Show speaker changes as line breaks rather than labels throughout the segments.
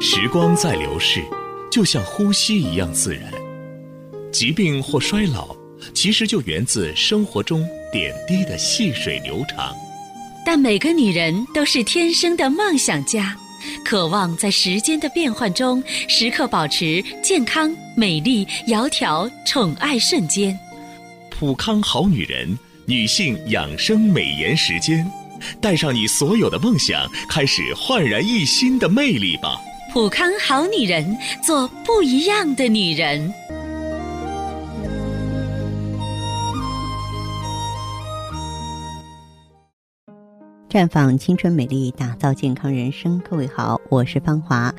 时光在流逝，就像呼吸一样自然。疾病或衰老，其实就源自生活中点滴的细水流长。
但每个女人都是天生的梦想家，渴望在时间的变换中，时刻保持健康、美丽、窈窕、宠爱瞬间。
普康好女人，女性养生美颜时间，带上你所有的梦想，开始焕然一新的魅力吧！
普康好女人，做不一样的女人。
绽放青春美丽，打造健康人生。各位好，我是芳华，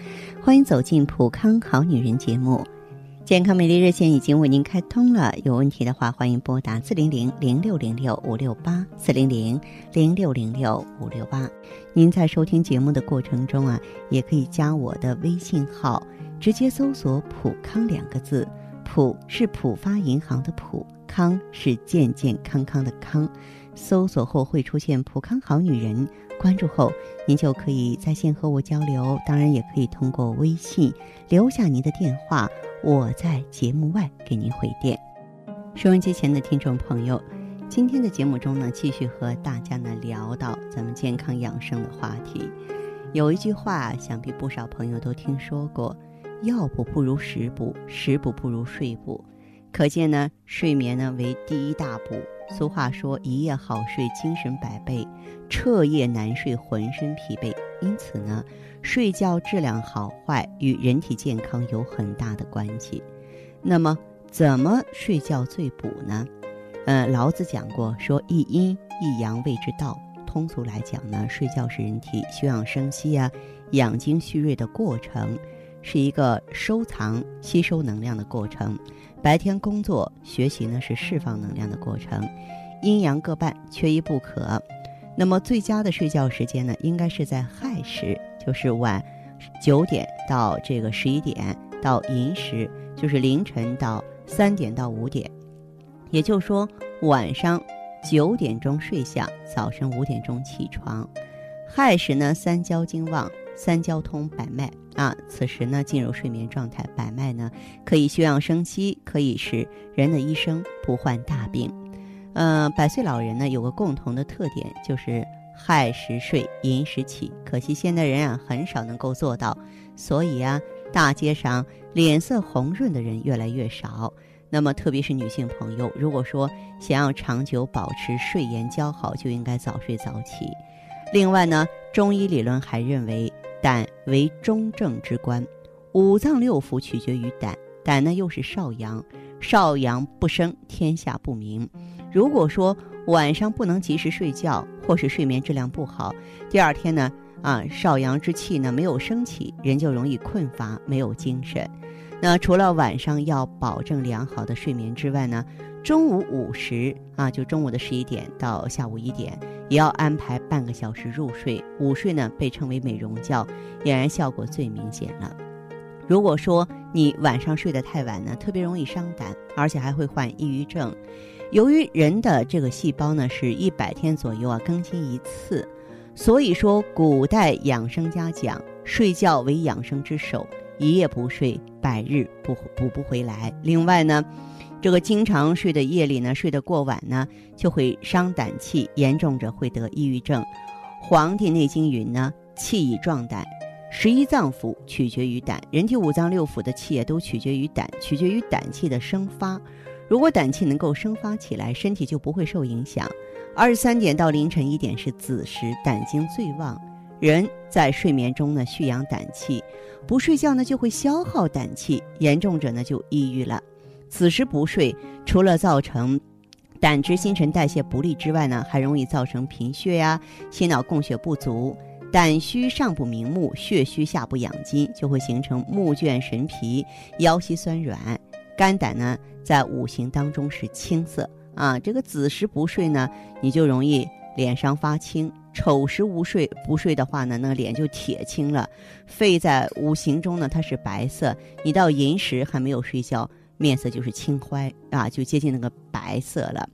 欢迎走进普康好女人节目。健康美丽热线已经为您开通了，有问题的话欢迎拨打四零零零六零六五六八四零零零六零六五六八。您在收听节目的过程中啊，也可以加我的微信号，直接搜索“普康”两个字，普是浦发银行的普，康是健健康康的康。搜索后会出现“普康好女人”，关注后您就可以在线和我交流。当然，也可以通过微信留下您的电话，我在节目外给您回电。收音机前的听众朋友，今天的节目中呢，继续和大家呢聊到咱们健康养生的话题。有一句话，想必不少朋友都听说过：“药补不如食补，食补不如睡补。”可见呢，睡眠呢为第一大补。俗话说：“一夜好睡，精神百倍；彻夜难睡，浑身疲惫。”因此呢，睡觉质量好坏与人体健康有很大的关系。那么，怎么睡觉最补呢？嗯，老子讲过，说一阴一阳谓之道。通俗来讲呢，睡觉是人体休养生息啊、养精蓄锐的过程，是一个收藏、吸收能量的过程。白天工作学习呢是释放能量的过程，阴阳各半，缺一不可。那么最佳的睡觉时间呢，应该是在亥时，就是晚九点到这个十一点到寅时，就是凌晨到三点到五点。也就是说，晚上九点钟睡下，早晨五点钟起床。亥时呢，三焦经旺。三焦通百脉啊，此时呢进入睡眠状态，百脉呢可以休养生息，可以使人的一生不患大病。嗯，百岁老人呢有个共同的特点，就是亥时睡，寅时起。可惜现代人啊很少能够做到，所以啊大街上脸色红润的人越来越少。那么特别是女性朋友，如果说想要长久保持睡颜姣好，就应该早睡早起。另外呢，中医理论还认为。胆为中正之官，五脏六腑取决于胆。胆呢又是少阳，少阳不生，天下不明。如果说晚上不能及时睡觉，或是睡眠质量不好，第二天呢啊少阳之气呢没有升起，人就容易困乏，没有精神。那除了晚上要保证良好的睡眠之外呢，中午午时啊，就中午的十一点到下午一点。也要安排半个小时入睡，午睡呢被称为美容觉，俨然效果最明显了。如果说你晚上睡得太晚呢，特别容易伤胆，而且还会患抑郁症。由于人的这个细胞呢是一百天左右啊更新一次，所以说古代养生家讲，睡觉为养生之首，一夜不睡，百日不补不回来。另外呢。这个经常睡的夜里呢，睡得过晚呢，就会伤胆气，严重者会得抑郁症。《黄帝内经》云呢：“气以壮胆，十一脏腑取决于胆。人体五脏六腑的气也都取决于胆，取决于胆气的生发。如果胆气能够生发起来，身体就不会受影响。二十三点到凌晨一点是子时，胆经最旺。人在睡眠中呢，蓄养胆气；不睡觉呢，就会消耗胆气，严重者呢就抑郁了。”此时不睡，除了造成胆汁新陈代谢不利之外呢，还容易造成贫血呀、心脑供血不足。胆虚上不明目，血虚下不养筋，就会形成目眩神疲、腰膝酸软。肝胆呢，在五行当中是青色啊。这个子时不睡呢，你就容易脸上发青；丑时无睡不睡的话呢，那个脸就铁青了。肺在五行中呢，它是白色，你到寅时还没有睡觉。面色就是青灰啊，就接近那个白色了。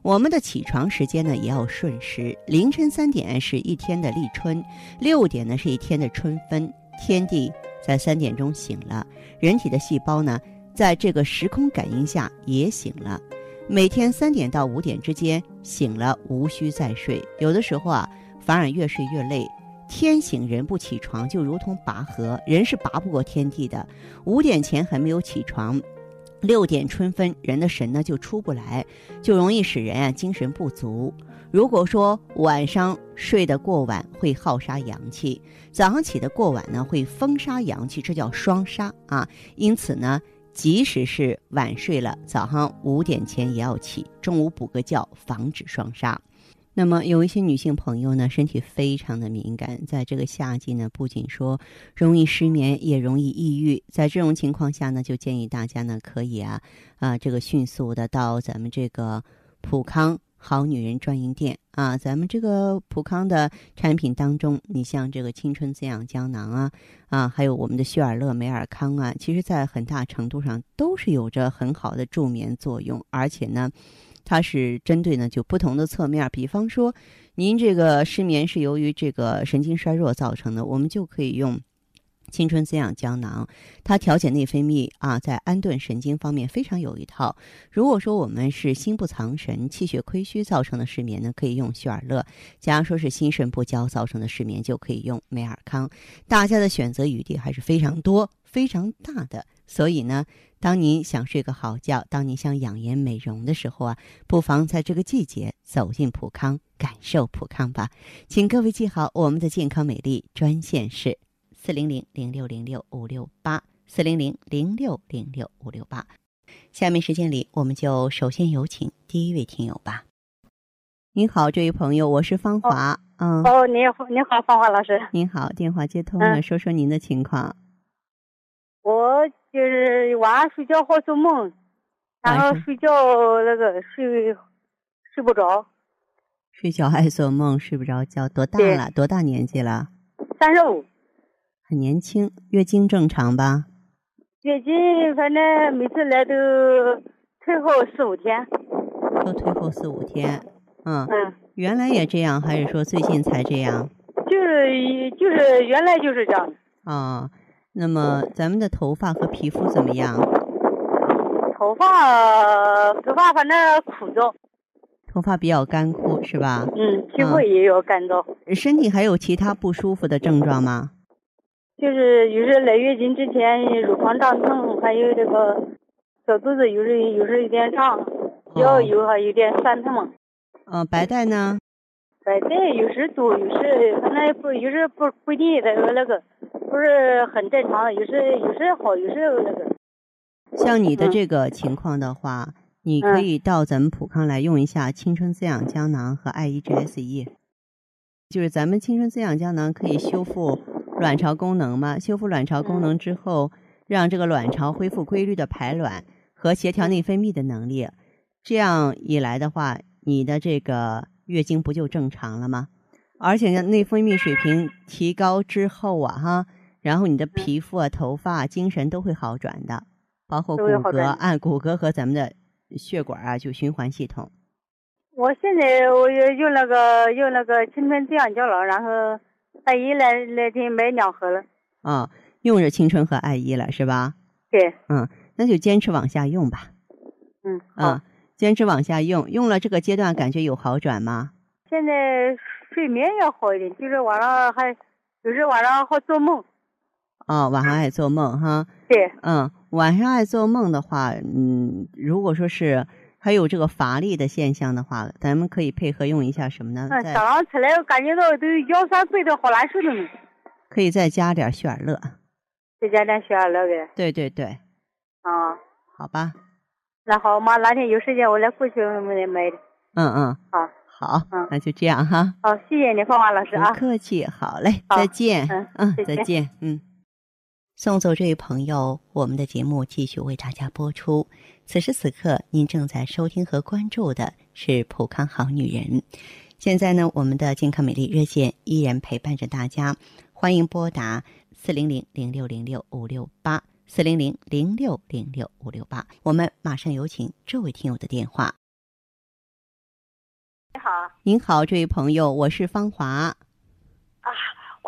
我们的起床时间呢也要顺时，凌晨三点是一天的立春，六点呢是一天的春分，天地在三点钟醒了，人体的细胞呢，在这个时空感应下也醒了。每天三点到五点之间醒了，无需再睡。有的时候啊，反而越睡越累。天醒人不起床，就如同拔河，人是拔不过天地的。五点前还没有起床，六点春分，人的神呢就出不来，就容易使人啊精神不足。如果说晚上睡得过晚，会耗杀阳气；早上起得过晚呢，会风杀阳气，这叫双杀啊。因此呢，即使是晚睡了，早上五点前也要起，中午补个觉，防止双杀。那么有一些女性朋友呢，身体非常的敏感，在这个夏季呢，不仅说容易失眠，也容易抑郁。在这种情况下呢，就建议大家呢，可以啊啊，这个迅速的到咱们这个普康好女人专营店啊，咱们这个普康的产品当中，你像这个青春滋养胶囊啊啊，还有我们的旭尔乐美尔康啊，其实在很大程度上都是有着很好的助眠作用，而且呢。它是针对呢，就不同的侧面，比方说，您这个失眠是由于这个神经衰弱造成的，我们就可以用青春滋养胶囊，它调节内分泌啊，在安顿神经方面非常有一套。如果说我们是心不藏神、气血亏虚造成的失眠呢，可以用血尔乐；假如说是心肾不交造成的失眠，就可以用美尔康。大家的选择余地还是非常多、非常大的，所以呢。当您想睡个好觉，当您想养颜美容的时候啊，不妨在这个季节走进普康，感受普康吧。请各位记好，我们的健康美丽专线是四零零零六零六五六八四零零零六零六五六八。下面时间里，我们就首先有请第一位听友吧。您好，这位朋友，我是芳华。
嗯。哦，您好，你好，芳华老师。
您好，电话接通了，说说您的情况。
我就是晚上睡觉好做梦，然后睡觉那个睡睡不着，
睡觉爱做梦，睡不着觉。多大了？多大年纪了？
三十五。
很年轻。月经正常吧？
月经反正每次来都退后四五天。
都退后四五天。嗯。嗯。原来也这样，还是说最近才这样？
就是就是原来就是这样。
啊。那么咱们的头发和皮肤怎么样？
头发头发反正枯燥，
头发比较干枯是吧？
嗯，皮肤也有干燥。
身体还有其他不舒服的症状吗？
就是有时来月经之前乳房胀痛，还有这个小肚子有时有时有点胀，腰有还有点酸痛。
嗯，白带呢？
白带有时多，有时反正不有时不不一定那个那个。不是很正常，有时有时好，有时那个。
像你的这个情况的话，你可以到咱们普康来用一下青春滋养胶囊和爱 E G S E。就是咱们青春滋养胶囊可以修复卵巢功能嘛？修复卵巢功能之后，让这个卵巢恢复规律的排卵和协调内分泌的能力。这样一来的话，你的这个月经不就正常了吗？而且呢，内分泌水平提高之后啊，哈。然后你的皮肤啊、头发、啊精神都会好转的，包括骨骼，按骨骼和咱们的血管啊，就循环系统。
我现在我用那个用那个青春滋养胶囊，然后爱姨来那天买两盒了。
啊，用着青春和爱伊了是吧？
对。
嗯，那就坚持往下用吧。
嗯。
啊，坚持往下用，用了这个阶段感觉有好转吗？
现在睡眠要好一点，就是晚上还有时晚上好做梦。
哦，晚上爱做梦哈。
对。
嗯，晚上爱做梦的话，嗯，如果说是还有这个乏力的现象的话，咱们可以配合用一下什么呢？
嗯，早上起来我感觉到都腰酸背痛，好难受的。
可以再加点雪尔乐。
再加点雪尔乐呗。
对对对。
啊。
好吧。
那好，妈哪天有时间我来过去买买的。
嗯嗯。
好。
好。嗯，那就这样哈。
好，谢谢你，芳华老师啊。
不客气，好嘞，再见。嗯嗯，再见，嗯。送走这位朋友，我们的节目继续为大家播出。此时此刻，您正在收听和关注的是《普康好女人》。现在呢，我们的健康美丽热线依然陪伴着大家，欢迎拨打四零零零六零六五六八四零零零六零六五六八。我们马上有请这位听友的电话。
你好，
您好，这位朋友，我是芳华。
啊。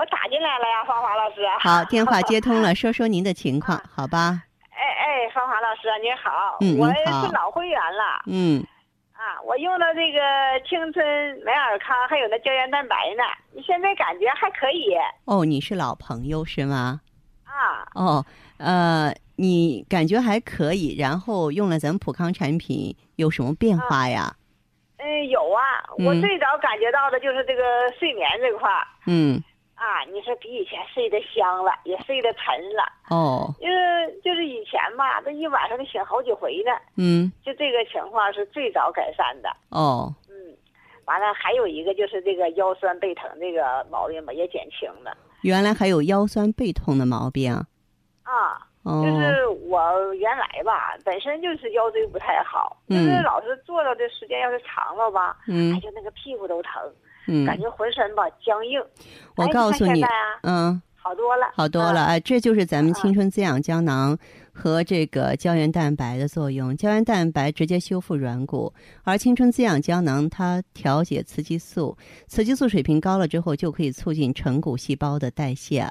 我打进来了呀，芳华老师。
好，电话接通了，说说您的情况，好吧？
哎哎，芳华老师您好，
嗯
我是老会员了
嗯，
啊，我用了这个青春美尔康，还有那胶原蛋白呢，你现在感觉还可以
哦，你是老朋友是吗？
啊。
哦，呃，你感觉还可以，然后用了咱们普康产品有什么变化呀？
嗯，有啊，我
嗯
最早感觉到的就是这个睡眠这块儿
嗯，
啊，你说比以前睡得香了，也睡得沉了。
哦，
因为就是以前吧，这一晚上得醒好几回呢，
嗯，
就这个情况是最早改善的。
哦，
嗯，完了还有一个就是这个腰酸背疼这个毛病吧，也减轻了
原来还有腰酸背痛的毛病。
啊。
哦，
就是我原来吧，本身就是腰椎不太好，
嗯
就是老是坐着的时间要是长了吧，
嗯
哎，就那个屁股都疼，
嗯，
感觉浑身吧僵硬。
我
哎
告诉你嗯，
好多了，
好多了，
啊。
哎，这就是咱们
啊
青春滋养胶囊和这个胶原蛋白的作用。胶原蛋白直接修复软骨，而青春滋养胶囊它调节雌激素，雌激素水平高了之后，就可以促进成骨细胞的代谢。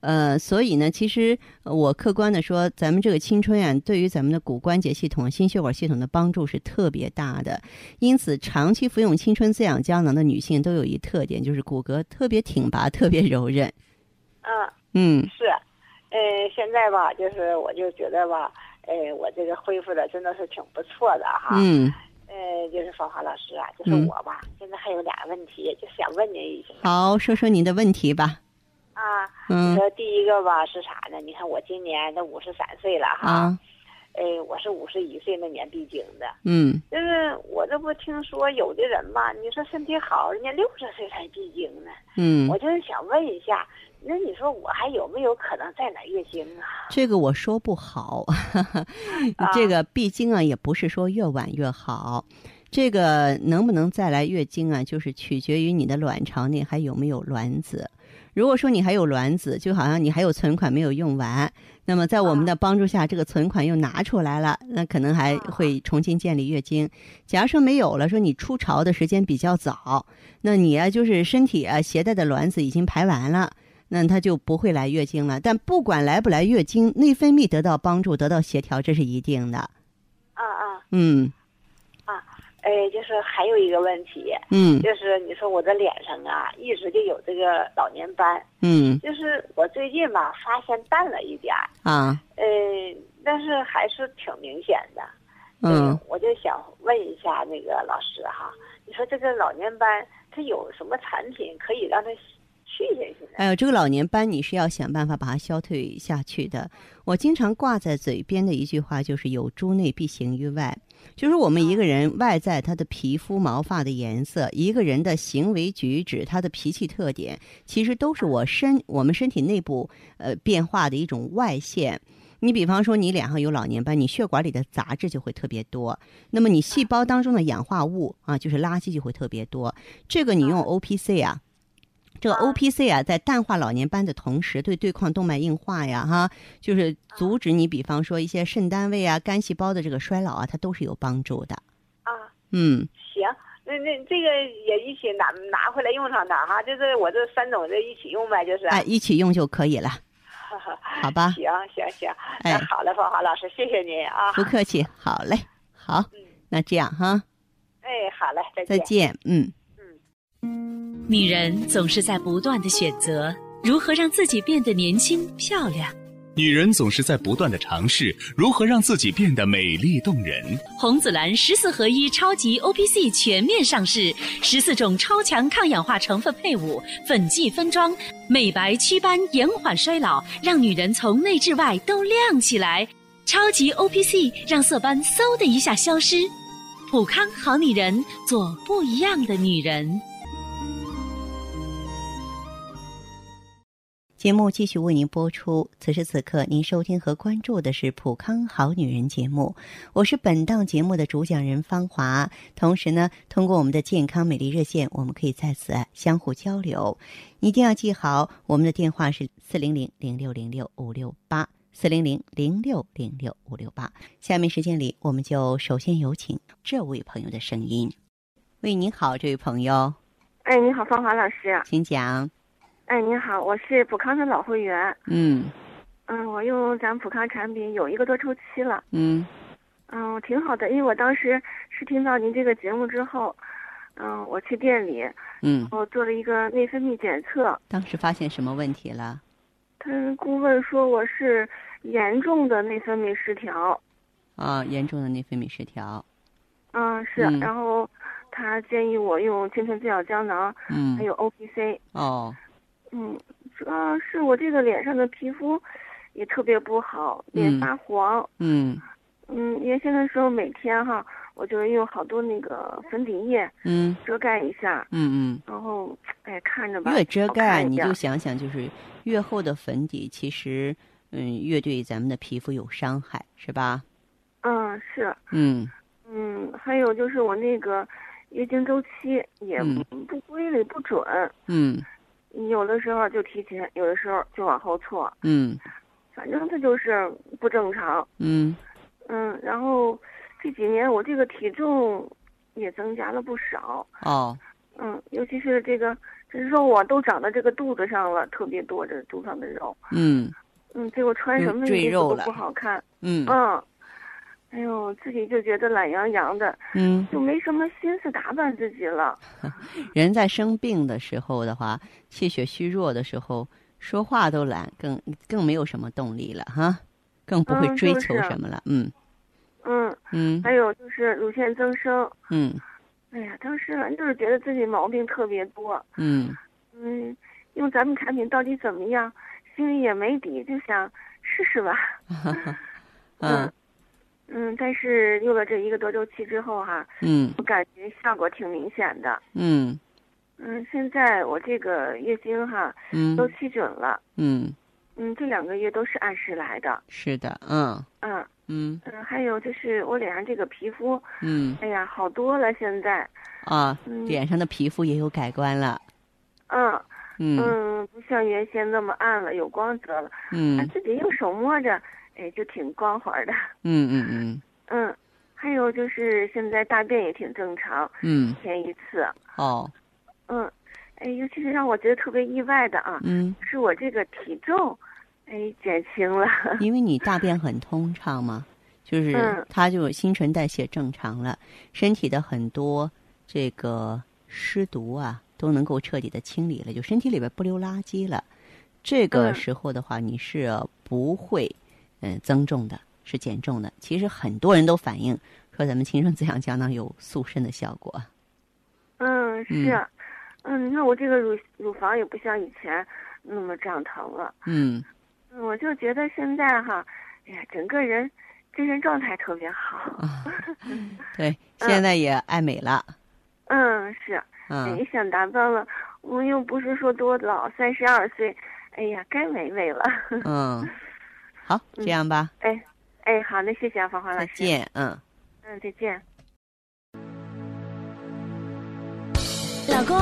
呃，所以呢，其实呃我客观的说，咱们这个青春呀，对于咱们的骨关节系统、心血管系统的帮助是特别大的。因此，长期服用青春滋养胶囊的女性都有一特点，就是骨骼特别挺拔、特别柔韧。
嗯，
嗯
是，呃，现在吧，就是我就觉得吧，呃，我这个恢复的真的是挺不错的哈。
嗯，
呃，就是芳华老师啊，就是
嗯
我吧，现在还有俩问题，就想问您一下
好，说说您的问题吧。
啊。你
嗯
说第一个吧是啥呢？你看我今年都五十三岁了哈，
啊，
哎，我是五十一岁那年闭经的，
嗯
就是我这不听说有的人吧，你说身体好，人家六十岁才闭经呢，
嗯
我，就是想问一下，那你说我还有没有可能再来月经啊？
这个我说不好，这个闭经啊，也不是说越晚越好。这个能不能再来月经啊，就是取决于你的卵巢内还有没有卵子。如果说你还有卵子，就好像你还有存款没有用完，那么在我们的帮助下，这个存款又拿出来了，那可能还会重新建立月经。假如说没有了，说你初潮的时间比较早，那你啊就是身体啊携带的卵子已经排完了。那它就不会来月经了。但不管来不来月经，内分泌得到帮助、得到协调，这是一定的。
啊啊，
嗯
哎，就是还有一个问题，
嗯
就是你说我的脸上啊，一直就有这个老年斑，
嗯
就是我最近吧发现淡了一点儿，
啊
呃，但是还是挺明显的。
嗯
呃，我就想问一下那个老师哈，你说这个老年斑它有什么产品可以让它去下去呢？
哎呦，这个老年斑你是要想办法把它消退下去的。我经常挂在嘴边的一句话就是“有诸内必行于外”，就是我们一个人外在他的皮肤毛发的颜色，一个人的行为举止，他的脾气特点，其实都是我身我们身体内部呃变化的一种外现。你比方说，你脸上有老年斑，你血管里的杂质就会特别多，那么你细胞当中的氧化物啊，就是垃圾就会特别多。这个你用 O P C 啊。这个 O P C 啊，在淡化老年斑的同时，对对抗动脉硬化呀，哈，就是阻止你，比方说一些肾单位啊、肝细胞的这个衰老啊，它都是有帮助的。
啊，
嗯，
行，那那这个也一起拿拿回来用上它哈，就是我这三种这一起用呗，就是。
哎，一起用就可以了，好吧？
行行行，
哎
好嘞，芳华老师，谢谢您啊。
不客气，好嘞，好，那这样哈，
哎，好嘞，再
再见，嗯。
女人总是在不断的选择如何让自己变得年轻漂亮。
女人总是在不断的尝试如何让自己变得美丽动人。
红紫蓝十四合一超级 O P C 全面上市，十四种超强抗氧化成分配伍，粉剂分装，美白祛斑，延缓衰老，让女人从内至外都亮起来。超级 O P C 让色斑嗖的一下消失。普康好女人，做不一样的女人。
节目继续为您播出。此时此刻，您收听和关注的是《普康好女人》节目，我是本档节目的主讲人芳华。同时呢，通过我们的健康美丽热线，我们可以在此相互交流。一定要记好，我们的电话是四零零零六零六五六八四零零零六零六五六八。下面时间里，我们就首先有请这位朋友的声音。喂，您好，这位朋友，
哎，你好，芳华老师。
请讲。
哎，您好，我是普康的老会员。
嗯
嗯，我用咱普康产品有一个多周期了。
嗯
嗯，挺好的，因为我当时是听到您这个节目之后，嗯，我去店里，
嗯，
我做了一个内分泌检测，
当时发现什么问题了？
他顾问说我是严重的内分泌失调。
啊，严重的内分泌失调。
嗯，是，
嗯
然后他建议我用青春滋养胶囊，
嗯
还有 O P C。
哦
嗯，主要是我这个脸上的皮肤也特别不好，脸
嗯
发黄。
嗯
嗯，原先的时候每天哈，我就用好多那个粉底液
嗯
遮盖一下，
嗯嗯
然后哎看着吧，
嗯，越遮盖你就想想，就是越厚的粉底，其实嗯越对咱们的皮肤有伤害，是吧？
嗯是
嗯
嗯，还有就是我那个月经周期也
嗯
不规律不准，
嗯
有的时候就提前，有的时候就往后错，
嗯
反正他就是不正常。
嗯
嗯，然后这几年我这个体重也增加了不少。
哦
嗯，尤其是这个这肉啊，都长到这个肚子上了，特别多这肚上的肉。
嗯
嗯，结果穿什么衣服都不好看。
嗯
嗯，哎呦，自己就觉得懒洋洋的，
嗯，
就没什么心思打扮自己了。
人在生病的时候的话，气血虚弱的时候，说话都懒，更更没有什么动力了哈，更不会
嗯
追求什么了。嗯
嗯，
嗯
还有就是乳腺增生。
嗯
哎呀，当时反正就是觉得自己毛病特别多。
嗯
嗯，用咱们产品到底怎么样，心里也没底，就想试试吧。
嗯
嗯，但是用了这一个多周期之后哈、
嗯
我感觉效果挺明显的。
嗯
嗯，现在我这个月经哈
嗯
都期准了。
嗯，
嗯，这两个月都是按时来的。
是的，嗯
嗯
嗯
嗯，还有就是我脸上这个皮肤，
嗯
哎呀，好多了现在。
啊，
嗯
脸上的皮肤也有改观了。
嗯
嗯
嗯，不像原先那么暗了，有光泽了。
嗯
自己用手摸着，哎，就挺光滑的。
嗯嗯嗯
嗯，还有就是现在大便也挺正常，
嗯
一天一次。
哦
嗯，哎，尤其是让我觉得特别意外的啊，
嗯，
是我这个体重，哎，减轻了。
因为你 大便很通畅嘛，就是
嗯
它就新陈代谢正常了，身体的很多这个湿毒啊都能够彻底的清理了，就身体里边不留垃圾了。这个
嗯
时候的话，你是不会嗯增重的，是减重的。其实很多人都反映说咱们青春滋养胶囊有塑身的效果。
嗯，是，嗯，你看我这个乳乳房也不像以前那么胀疼了。
嗯
嗯，我就觉得现在哈，哎呀，整个人精神状态特别好。
啊，对，现在也爱美了。
嗯，是，
嗯
也想打扮了。我又不是说多老，三十二岁，哎呀，该美美了。
嗯，好，这样吧，
哎，哎，好，那谢谢啊，芳华老师。。
再见。嗯。
嗯，再见。
老公，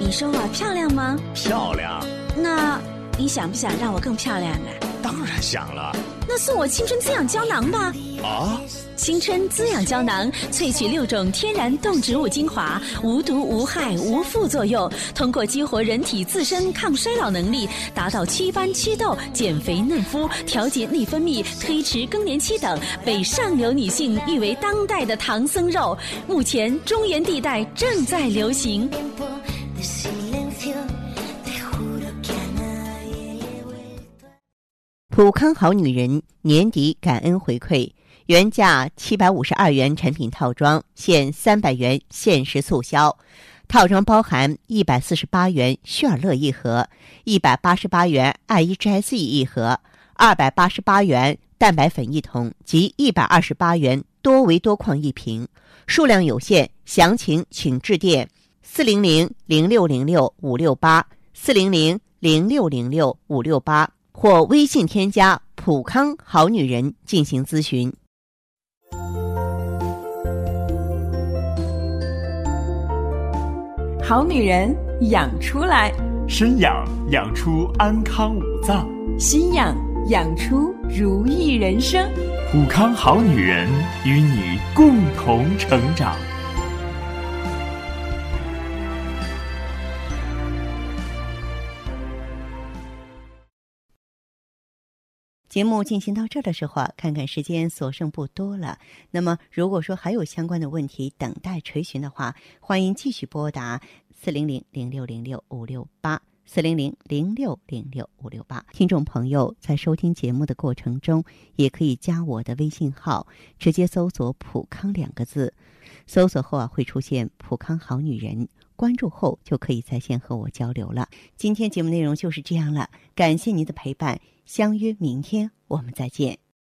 你说我漂亮吗？
漂亮，
那你想不想让我更漂亮啊？
当然想了
那送我青春滋养胶囊吧。
啊！
青春滋养胶囊萃取六种天然动植物精华，无毒无害无副作用，通过激活人体自身抗衰老能力，达到祛斑祛痘、减肥嫩肤、调节内分泌、推迟更年期等，被上流女性誉为当代的唐僧肉。目前中原地带正在流行。
普康好女人年底感恩回馈，原价七百五十二元产品套装，现三百元限时促销。套装包含一百四十八元旭尔乐一盒，一百八十八元爱伊 GSE 一盒，二百八十八元蛋白粉一桶及一百二十八元多维多矿一瓶，数量有限，详情请致电四零零零六零六五六八四零零零六零六五六八。或微信添加“普康好女人”进行咨询。
好女人养出来，
身养养出安康五脏，
心养养出如意人生。
普康好女人与你共同成长。
节目进行到这儿的时候啊，看看时间所剩不多了。那么，如果说还有相关的问题等待垂询的话，欢迎继续拨打四零零零六零六五六八四零零零六零六五六八。听众朋友在收听节目的过程中，也可以加我的微信号，直接搜索“普康”两个字，搜索后啊会出现“普康好女人”。关注后就可以在线和我交流了。今天节目内容就是这样了，感谢您的陪伴，相约明天我们再见。